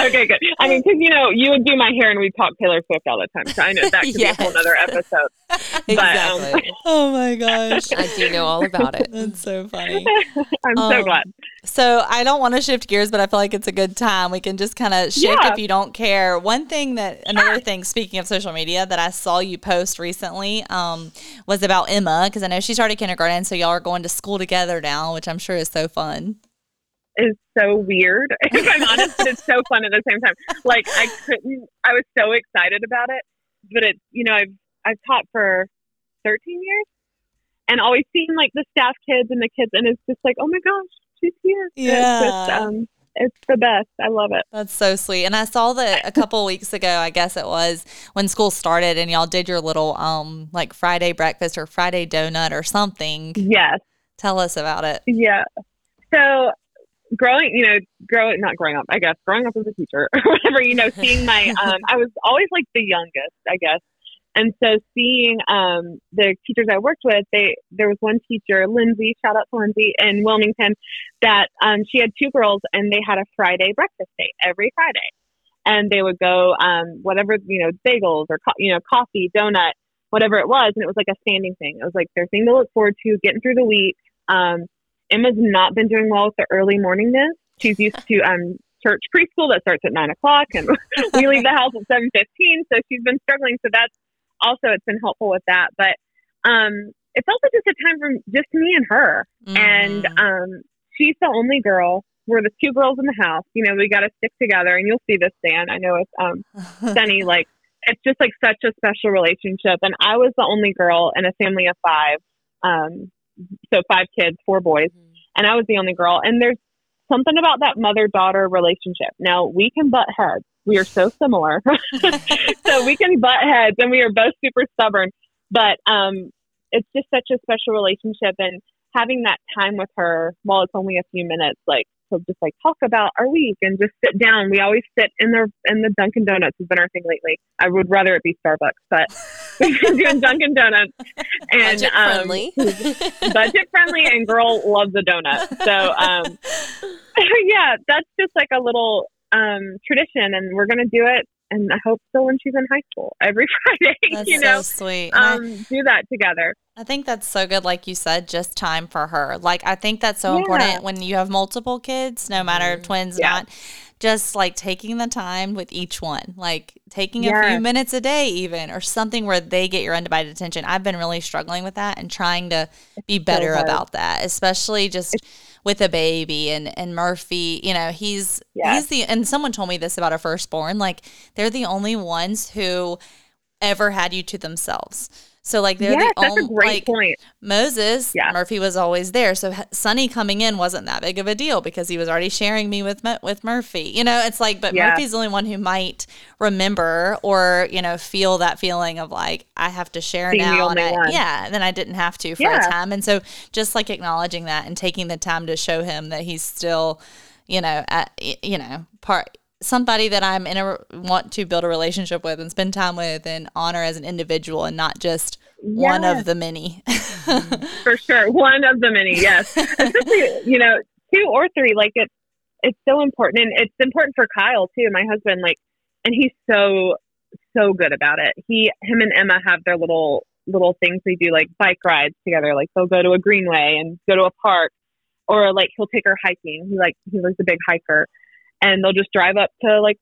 Okay, good. I mean, because you know, you would do my hair, and we'd talk Taylor Swift all the time. So I know that could Yes. be a whole other episode. exactly. Oh my gosh. I do know all about it. That's so funny. I'm so Um, glad. So I don't want to shift gears, but I feel like it's a good time. We can just kind of shift Yeah. if you don't care. One thing that another thing, speaking of social media, that I saw you post recently um, was about Emma because I know she started kindergarten, so y'all are going to school together now, which I'm sure is so fun. is so weird. If I'm honest, but it's so fun at the same time. Like I couldn't. I was so excited about it, but it's you know I've I've taught for 13 years, and always seeing like the staff kids and the kids, and it's just like oh my gosh, she's here. And It's just, Yeah. um, it's the best. I love it. That's so sweet. And I saw that a couple weeks ago, I guess it was when school started, and y'all did your little um like Friday breakfast or Friday donut or something. Yes. Tell us about it. Yeah. So growing, you know, growing not growing up, I guess, growing up as a teacher or whatever, you know, seeing my um I was always like the youngest, I guess. And so seeing um the teachers I worked with, they there was one teacher, Lindsay, shout out to Lindsay in Wilmington, that um she had two girls and they had a Friday breakfast date every Friday. And they would go um whatever, you know, bagels or co- you know, coffee, donut, whatever it was, and it was like a standing thing. It was like their thing to look forward to, getting through the week. Um Emma's not been doing well with the early morningness. She's used to um, church preschool that starts at nine o'clock, and we leave the house at seven fifteen. So she's been struggling. So that's also it's been helpful with that. But um, it's also just a time for just me and her. And Mhm. um, she's the only girl. We're the two girls in the house. You know, we got to stick together. And you'll see this, Xan. I know it's um, Sunny. Like it's just like such a special relationship. And I was the only girl in a family of five. Um, so five kids, four boys, and I was the only girl. And there's something about that mother daughter relationship. Now we can butt heads. We are so similar, so we can butt heads, and we are both super stubborn. But um, it's just such a special relationship, and having that time with her, while it's only a few minutes, like to just like talk about our week and just sit down. We always sit in the in the Dunkin' Donuts has been our thing lately. I would rather it be Starbucks, but we've been doing Dunkin' Donuts and Budget um, friendly. budget friendly and girl loves a donut. So um, yeah, that's just like a little um, tradition, and we're gonna do it. And I hope so when she's in high school every Friday. That's you so know, sweet. And I- um, do that together. I think that's so good, like you said, just time for her. Like I think that's so Yeah. important when you have multiple kids, no matter if mm-hmm. twins Yeah. not. Just like taking the time with each one, like taking a few minutes a day, even or something where they get your undivided attention. I've been really struggling with that and trying to be better hard. about that, especially just with a baby and and Murphy. You know, he's Yes. he's the and someone told me this about a firstborn. Like they're the only ones who ever had you to themselves. So like they're Yes, the that's only a great like point. Moses, Yeah. Murphy was always there. So Sonny coming in wasn't that big of a deal because he was already sharing me with with Murphy. You know, it's like, but Yeah. Murphy's the only one who might remember or you know feel that feeling of like I have to share Being now, and I, yeah, and then I didn't have to for Yeah. a time. And so just like acknowledging that and taking the time to show him that he's still, you know, at, you know, part somebody that I'm in a want to build a relationship with and spend time with and honor as an individual and not just one of the many. for sure. One of the many, yes. Especially, you know, two or three. Like it's it's so important, and it's important for Kyle too, my husband. Like, and he's so so good about it. He, him, and Emma have their little little things they do, like bike rides together. Like they'll go to a greenway and go to a park, or like he'll take her hiking. He like he was a big hiker, and they'll just drive up to like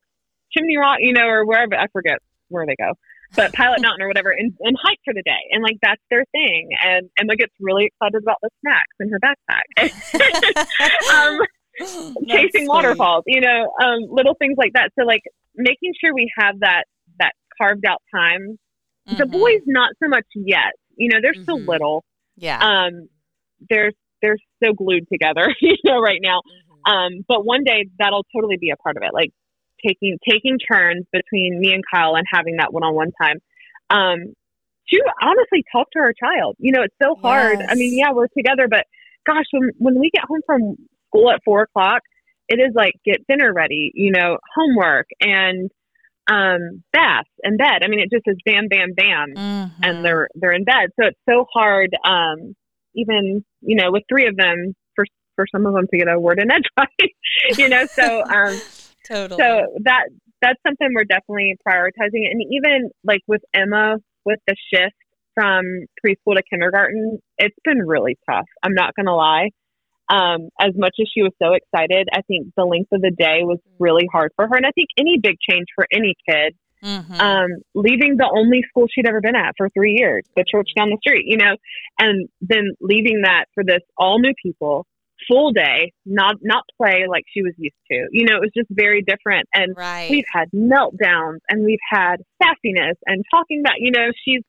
Chimney Rock, you know, or wherever I forget where they go but Pilot Mountain or whatever, and, and hike for the day. And like that's their thing. And Emma gets really excited about the snacks in her backpack. um, chasing sweet. waterfalls, you know, um, little things like that. So like making sure we have that that carved out time. The Mhm. boys not so much yet. You know, they're still Mhm. little. Yeah. Um, they're they're so glued together, you know, right now. Um, but one day that'll totally be a part of it. Like taking taking turns between me and Kyle and having that one on one time. Um, to honestly talk to our child. You know, it's so hard. I mean, yeah, we're together, but gosh, when when we get home from school at four o'clock, it is like get dinner ready, you know, homework and um bath and bed. I mean, it just is bam, bam, bam Mhm. and they're they're in bed. So it's so hard, um, even you know with three of them for some of them to get a word in edgewise, you know. So um, Totally. so that that's something we're definitely prioritizing, and even like with Emma with the shift from preschool to kindergarten, it's been really tough. I'm not gonna lie. Um, as much as she was so excited, I think the length of the day was really hard for her, and I think any big change for any kid Mhm. um, leaving the only school she'd ever been at for three years, the church down the street, you know, and then leaving that for this all new people, full day, not not play like she was used to. You know, it was just very different. And right. we've had meltdowns and we've had sassiness and talking about, you know, she's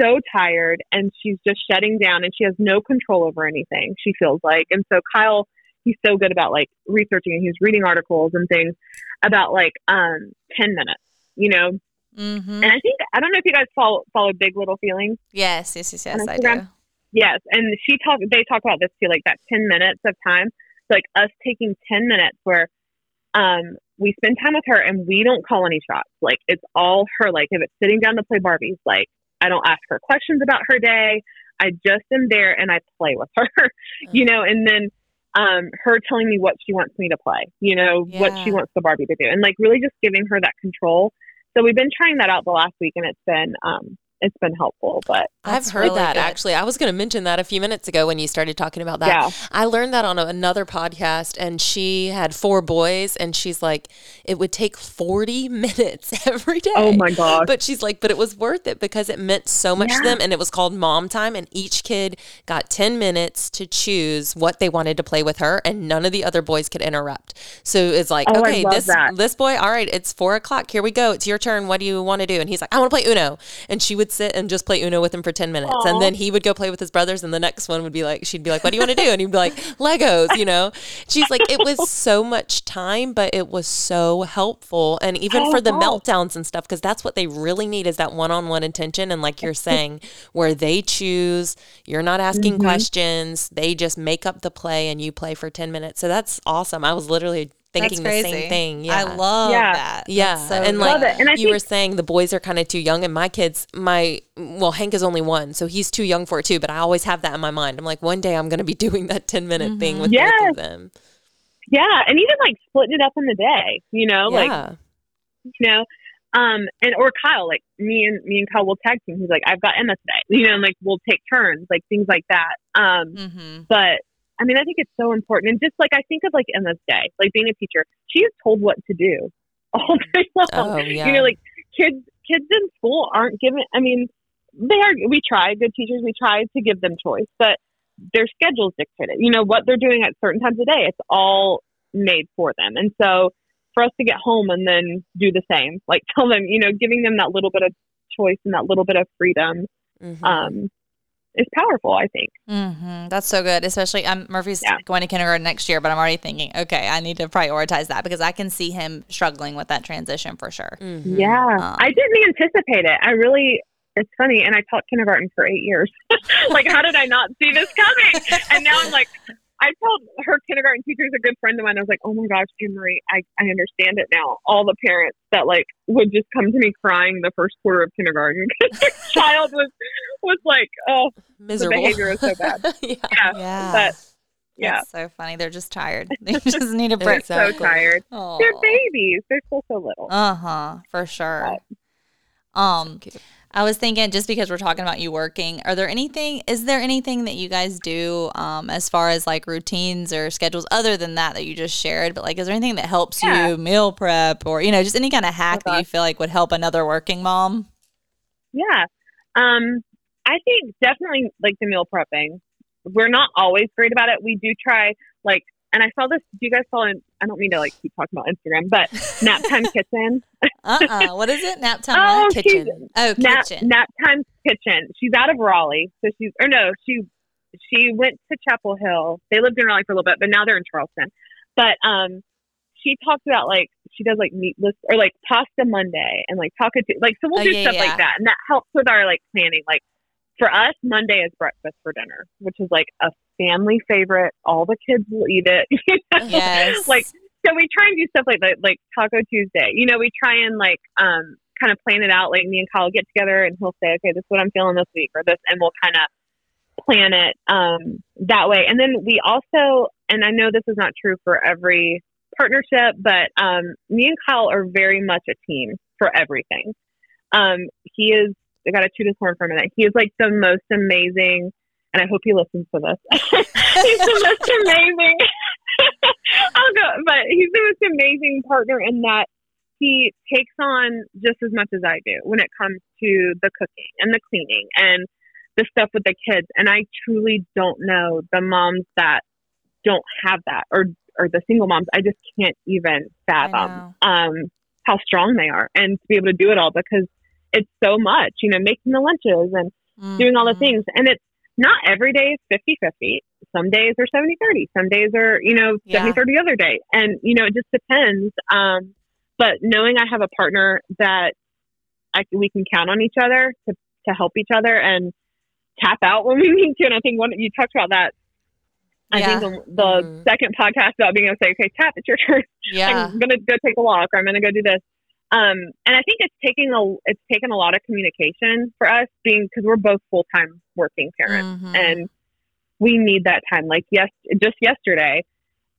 so tired and she's just shutting down and she has no control over anything, she feels like. And so Kyle, he's so good about like researching and he's reading articles and things about like um 10 minutes, you know, hmm and I think I don't know if you guys follow follow Big Little Feelings. Yes, yes, yes, yes, I do. Yes, and she talk they talk about this too, like that ten minutes of time. So like us taking ten minutes where um we spend time with her and we don't call any shots. Like it's all her. Like if it's sitting down to play Barbies, like I don't ask her questions about her day. I just am there and I play with her, you know, and then um her telling me what she wants me to play, you know, what she wants the Barbie to do. And like really just giving her that control. So we've been trying that out the last week and it's been um it's been helpful. But I've heard really that good. actually. I was going to mention that a few minutes ago when you started talking about that. yeah. I learned that on a, another podcast, and she had four boys, and she's like, it would take 40 minutes every day. Oh my God. But she's like, but it was worth it because it meant so much to them. And it was called mom time. And each kid got 10 minutes to choose what they wanted to play with her, and none of the other boys could interrupt. So it's like, Oh, okay, this that. this boy, all right, it's four o'clock. Here we go. It's your turn. What do you want to do? And he's like, I want to play Uno. And she would sit and just play Uno with him for 10 minutes. Aw. And then he would go play with his brothers. And the next one would be like, she'd be like, what do you want to do? And he'd be like, Legos, you know? She's like, it was so much time, but it was so helpful. And even for the meltdowns and stuff, because that's what they really need is that one on one attention. And like you're saying, where they choose, you're not asking Mm-hmm. questions, they just make up the play and you play for 10 minutes. So that's awesome. I was literally thinking the same thing. Yeah. I love Yeah. that. Yeah, so and good. like Love it. And I you were saying, the boys are kind of too young, and my kids, my well, Hank is only one, so he's too young for it too. But I always have that in my mind. I'm like, one day I'm going to be doing that 10 minute thing with both of them. Yeah, and even like splitting it up in the day, you know, like you know, um, and or Kyle, like me and me and Kyle will tag team. He's like, I've got Emma today, you know, and like we'll take turns, like things like that. Um, Mhm. but I mean, I think it's so important, and just like I think of like Emma's day, like being a teacher, she is told what to do all day long. Oh, yeah. You know, like kids, kids in school aren't given. I mean, they are. We try, good teachers, we try to give them choice, but their schedules dictate it. You know what they're doing at certain times of day. It's all made for them, and so for us to get home and then do the same, like tell them, you know, giving them that little bit of choice and that little bit of freedom, Mhm. um, is powerful. I think. hmm That's so good. Especially, um, Murphy's Yeah. going to kindergarten next year, but I'm already thinking, okay, I need to prioritize that because I can see him struggling with that transition for sure. Mhm. Yeah, Um, I didn't anticipate it. I really. It's funny, and I taught kindergarten for eight years. like, how did I not see this coming? And now I'm like, I told her kindergarten teacher is a good friend of mine. I was like, oh my gosh, Anne Marie, I, I understand it now. All the parents that like would just come to me crying the first quarter of kindergarten because their child was was like, oh, miserable. the behavior is so bad. yeah. Yeah, Yeah. but yeah, That's so funny. They're just tired. They just need a break. Exactly. so tired. Oh. They're babies. They're still so little. Uh huh. For sure. Right. Um, cute. I was thinking just because we're talking about you working, are there anything? Is there anything that you guys do um, as far as like routines or schedules other than that that you just shared? But like, is there anything that helps Yeah. you meal prep or you know just any kind of hack Oh, that you feel like would help another working mom? Yeah. Um, I think definitely like the meal prepping. We're not always great about it. We do try like, and I saw this. Do you guys follow? I don't mean to like keep talking about Instagram, but Nap Time Kitchen. Uh uh What is it? Nap time. Oh, Kitchen. oh, Nap kitchen. Nap Time Kitchen. She's out of Raleigh, so she's or no, she she went to Chapel Hill. They lived in Raleigh for a little bit, but now they're in Charleston. But um, she talks about like she does like meatless or like pasta Monday and like taco like so we'll Oh, do yeah, stuff yeah. like that, and that helps with our like planning. Like for us, Monday is breakfast for dinner, which is like a family favorite. All the kids will eat it. Yes. like so we try and do stuff like that, like Taco Tuesday. You know, we try and like um kind of plan it out. Like me and Kyle get together and he'll say, okay, this is what I'm feeling this week or this, and we'll kind of plan it um, that way. And then we also, and I know this is not true for every partnership, but um, me and Kyle are very much a team for everything. Um, he is, I got to toot his horn for a minute. He is like the most amazing, and I hope he listens to this. he's the most amazing. I'll go, but he's the most amazing partner in that he takes on just as much as I do when it comes to the cooking and the cleaning and the stuff with the kids. And I truly don't know the moms that don't have that or or the single moms. I just can't even fathom um, how strong they are and to be able to do it all because it's so much, you know, making the lunches and mm-hmm. doing all the things. And it's not every day is 50 50. Some days are 70 30. Some days are, you know, 70 30 other day. And, you know, it just depends. Um, but knowing I have a partner that I, we can count on each other to, to help each other and tap out when we need to. And I think one of you talked about that. I yeah. think the, the mm-hmm. second podcast about being able to say, okay, tap, it's your turn. Yeah. I'm gonna go take a walk or I'm gonna go do this. Um, and I think it's taking a it's taken a lot of communication for us being because we're both full time working parents mm-hmm. and we need that time. Like yes, just yesterday,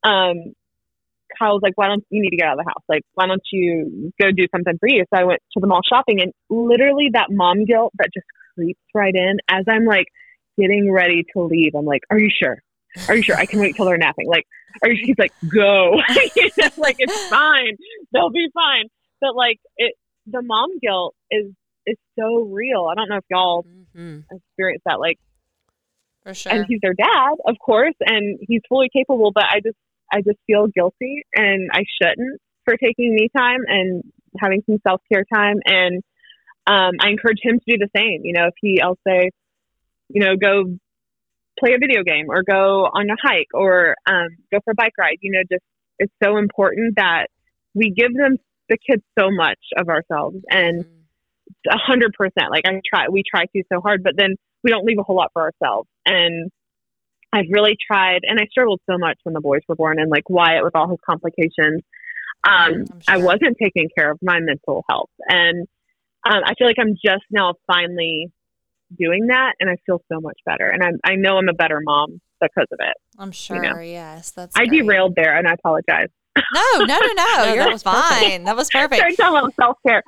um, Kyle was like, "Why don't you need to get out of the house? Like, why don't you go do something for you?" So I went to the mall shopping, and literally that mom guilt that just creeps right in as I'm like getting ready to leave. I'm like, "Are you sure? Are you sure? I can wait till they're napping." Like, are you? He's like, "Go." like it's fine. They'll be fine. But like it, the mom guilt is is so real. I don't know if y'all mm-hmm. experience that. Like, for sure. And he's their dad, of course, and he's fully capable. But I just I just feel guilty, and I shouldn't for taking me time and having some self care time and um, I encourage him to do the same. You know, if he, I'll say, you know, go play a video game or go on a hike or um, go for a bike ride. You know, just it's so important that we give them the kids so much of ourselves and a hundred percent. Like I try, we try to so hard, but then we don't leave a whole lot for ourselves. And I've really tried, and I struggled so much when the boys were born, and like Wyatt with all his complications. Um, sure. I wasn't taking care of my mental health, and um, I feel like I'm just now finally doing that, and I feel so much better. And I'm, I know I'm a better mom because of it. I'm sure. You know? Yes, that's. I great. derailed there, and I apologize. No, no, no, no. no You're fine. Perfect. That was perfect. Sorry, talking about self care.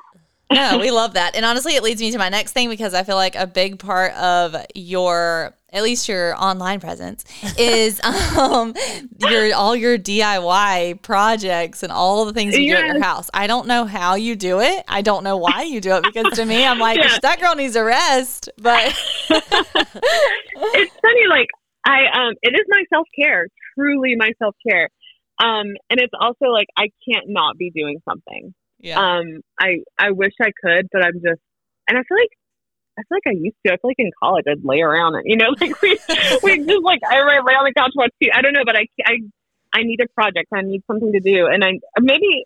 no, we love that. And honestly, it leads me to my next thing because I feel like a big part of your at least your online presence is um your all your DIY projects and all the things you yes. do at your house. I don't know how you do it. I don't know why you do it because to me I'm like yeah. that girl needs a rest. But it's funny like I um it is my self-care, truly my self-care. Um and it's also like I can't not be doing something. Yeah. Um I I wish I could, but I'm just and I feel like I feel like I used to. I feel like in college I'd lay around and you know, like we we just like I might lay on the couch watch TV. I don't know, but I I I need a project. I need something to do, and I maybe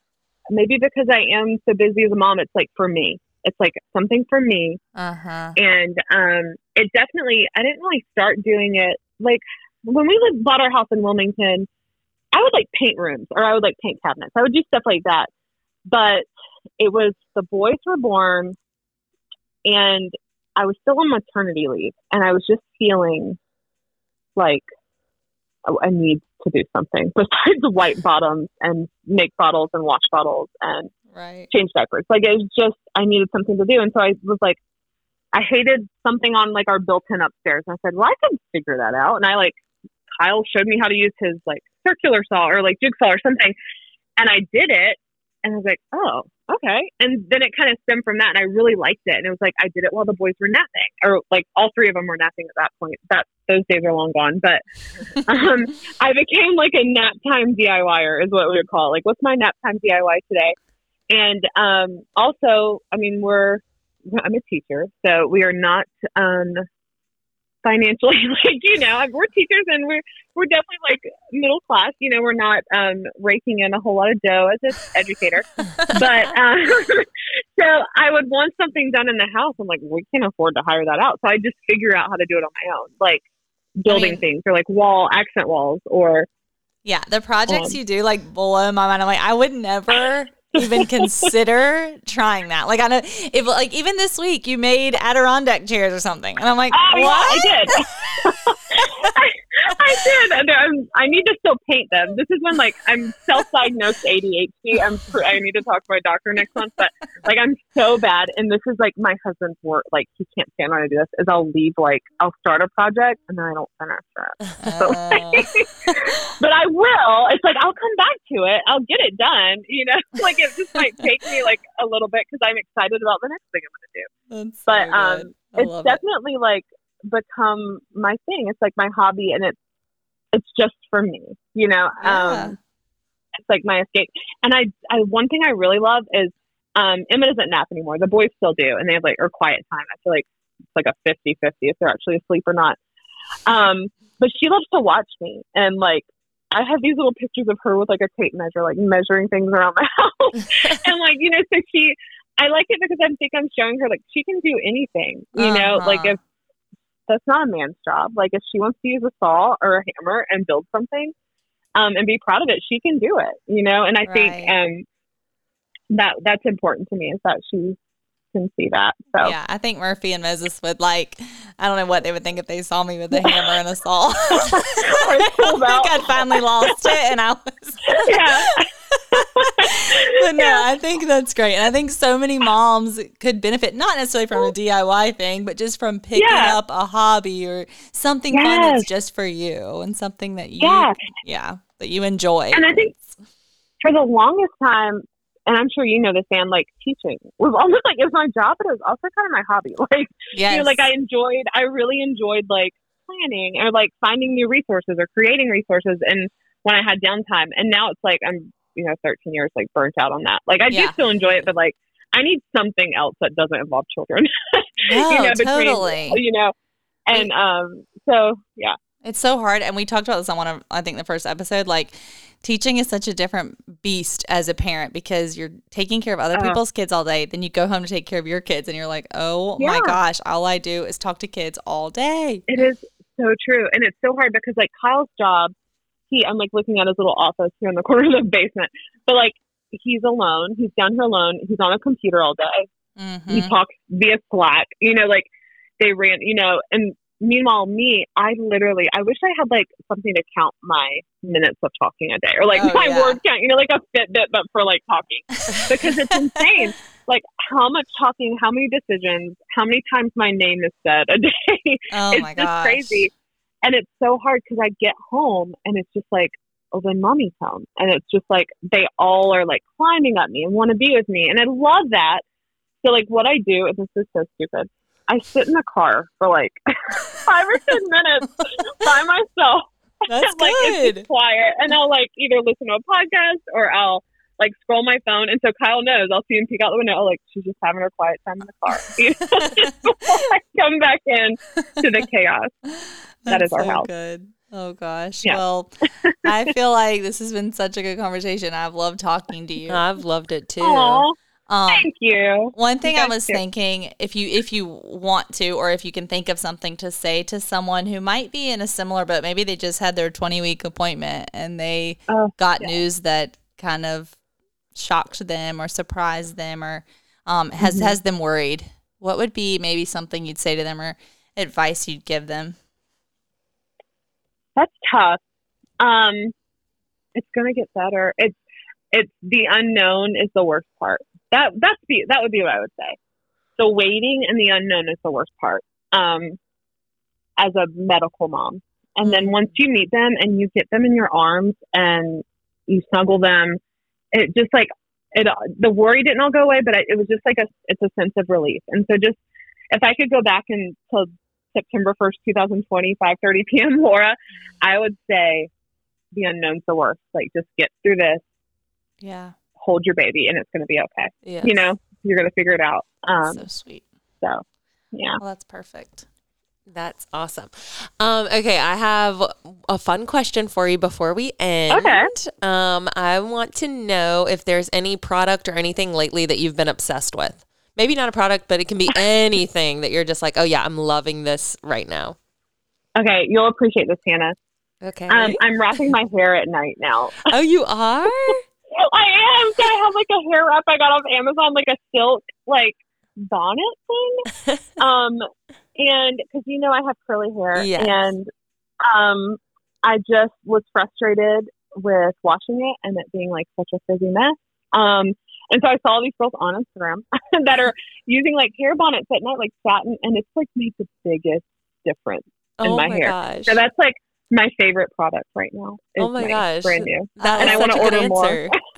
maybe because I am so busy as a mom, it's like for me. It's like something for me, uh-huh. and um, it definitely. I didn't really start doing it like when we lived, bought our house in Wilmington. I would like paint rooms or I would like paint cabinets. I would do stuff like that. But it was the boys were born and I was still on maternity leave and I was just feeling like oh, I need to do something besides white bottoms and make bottles and wash bottles and right. change diapers. Like it was just I needed something to do, and so I was like, I hated something on like our built-in upstairs, and I said, well, I could figure that out. And I like Kyle showed me how to use his like circular saw or like jigsaw or something, and I did it, and I was like, oh, okay. And then it kind of stemmed from that, and I really liked it. And it was like I did it while the boys were napping, or like all three of them were napping at that point. That those days are long gone. But um, I became like a nap time DIYer, is what we would call it. Like, what's my nap time DIY today? And um, also, I mean, we're I'm a teacher, so we are not um, financially like you know we're teachers and we're we're definitely like middle class you know we're not um raking in a whole lot of dough as an educator. But um so i would want something done in the house. I'm like we can't afford to hire that out. So i just figure out how to do it on my own like building I mean, things or like wall accent walls or yeah the projects um, you do like blow my mind. I'm like i would never even consider trying that? Like, I know if like even this week you made Adirondack chairs or something, and I'm like, Oh, yeah. I did. I, did. And I'm, I need to still paint them. This is when like I'm self-diagnosed ADHD. I'm I need to talk to my doctor next month. But like I'm so bad, and this is like my husband's work. Like he can't stand when I do this. Is I'll leave like I'll start a project and then I don't finish it. So, Uh, but I will. It's like I'll come back to it. I'll get it done. You know, like it just might take me like a little bit because I'm excited about the next thing I'm going to do. that's But so um. It's love it. definitely like become my thing. It's like my hobby, and it's it's just for me. You know, Yeah. um, it's like my escape. And I, I one thing I really love is um, Emma doesn't nap anymore. The boys still do, and they have like or quiet time. I feel like it's like a 50-50 if they're actually asleep or not. Um, but she loves to watch me, and like I have these little pictures of her with like a tape measure, like measuring things around the house, and like you know, so she. I like it because I think I'm showing her like she can do anything, you know, like Uh-huh. if that's not a man's job. Like if she wants to use a saw or a hammer and build something, um, and be proud of it, she can do it, you know. And I think um, that that's important to me is that she can see that. So Yeah, I think Murphy and Moses would like. I don't know what they would think if they saw me with a hammer and a saw. I think I'd finally lost it, and I was. yeah, but no, I think that's great. And I think so many moms could benefit, not necessarily from a DIY thing, but just from picking Yeah. up a hobby or something fun that's just for you and something that you, Yeah. yeah, that you enjoy. And I think for the longest time, and I'm sure you know this, Anne, like teaching was almost like it was my job, but it was also kind of my hobby. Like yes. you know, like I enjoyed, I really enjoyed like planning or like finding new resources or creating resources. And when I had downtime, and now it's like I'm, you know, 13 years like burnt out on that. Like I Yeah. do still enjoy it, but like I need something else that doesn't involve children. no, you know, totally. you know, and um, so yeah, It's so hard, and we talked about this on one of I think the first episode. Like, teaching is such a different beast as a parent because you're taking care of other Uh-huh. people's kids all day, then you go home to take care of your kids, and you're like, oh my gosh, all I do is talk to kids all day. it is so true, and it's so hard because like Kyle's job, he I'm like looking at his little office here in the corner of the basement, but like he's alone, he's down here alone, he's on a computer all day. Mm-hmm. he talks via Slack. You know, like they ran, you know, and meanwhile, me, I literally, I wish I had like something to count my minutes of talking a day or like Oh, my yeah. word count, you know, like a Fitbit, but for like talking because it's insane. Like how much talking, how many decisions, how many times my name is said a day. oh it's my just gosh, crazy. And it's so hard because I get home and it's just like, oh, then mommy's home. And it's just like they all are like climbing up me and want to be with me. And I love that. So, like, what I do, and this is so stupid, I sit in the car for like five or 10 minutes by myself. That's like, it's good. just quiet. And I'll like either listen to a podcast or I'll like scroll my phone. And so Kyle knows I'll see him peek out the window. Like, she's just having her quiet time in the car. You know, before I come back in to the chaos. That That's our so house. Good. Oh gosh. Yeah. Well, I feel like this has been such a good conversation. I've loved talking to you. I've loved it too. Aw, Um, thank you. One thing I was too. thinking, if you if you want to, or if you can think of something to say to someone who might be in a similar boat, maybe they just had their twenty week appointment and they Oh, got yeah. news that kind of shocked them or surprised them or um, has Mm-hmm. has them worried. What would be maybe something you'd say to them or advice you'd give them? That's tough. Um, it's gonna get better. It's it's the unknown is the worst part. That that's the that would be what I would say. The waiting and the unknown is the worst part. Um, as a medical mom, and then once you meet them and you get them in your arms and you snuggle them, it just like it. The worry didn't all go away, but it was just like a it's a sense of relief. And so just if I could go back until September 1st, 2020, 5:30 p.m. Lora, I would say the unknown's the worst. Like just get through this, Yeah. hold your baby, and it's going to be okay. Yeah. You know, you're going to figure it out. Um, so sweet. so yeah. Well, that's perfect. That's awesome. Um, okay, I have a fun question for you before we end. Okay. Um, I want to know if there's any product or anything lately that you've been obsessed with. Maybe not a product, but it can be anything that you're just like, oh yeah, I'm loving this right now. Okay, you'll appreciate this, Hannah. Okay. Um, I'm wrapping my hair at night now. oh, you are? I am. So I have like a hair wrap I got off Amazon, like a silk like bonnet thing. um, and because you know I have curly hair, Yes. and um, I just was frustrated with washing it and it being like such a frizzy mess. Um, and so I saw these girls on Instagram that are using like hair bonnets at night, like satin, and it's like made the biggest difference. oh my my, hair. gosh. So that's like my favorite product right now. Oh my gosh. brand new. That And I a good order more.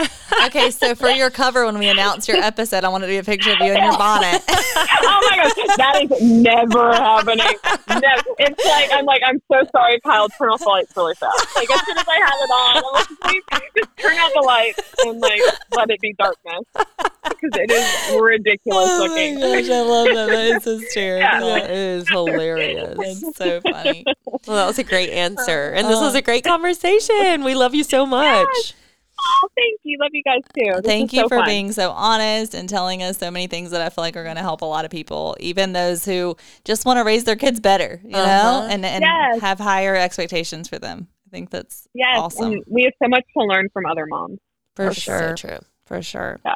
Okay, so for your cover, when we announce your episode, I want to do a picture of you in your bonnet. oh my gosh, that is never happening. Never. It's like I'm like I'm so sorry, Kyle. Turn off the lights really fast. Like as soon as I have it on, I'm like, please just turn out the lights and like let it be darkness because it is ridiculous oh looking. my gosh, I love that. That is hysterical. That is hilarious. That's so funny. Well, that was a great answer. And this Uh, was a great conversation. We love you so much. Oh, thank you. Love you guys too. This Thank you so for fun. being so honest and telling us so many things that I feel like are going to help a lot of people, even those who just want to raise their kids better, you Uh-huh. know, and and Yes. have higher expectations for them. I think that's Yes, awesome. and we have so much to learn from other moms. for That's sure. So true. For sure. Yeah.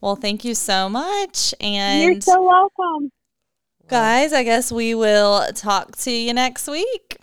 Well, thank you so much. And You're And so welcome. guys, I guess we will talk to you next week.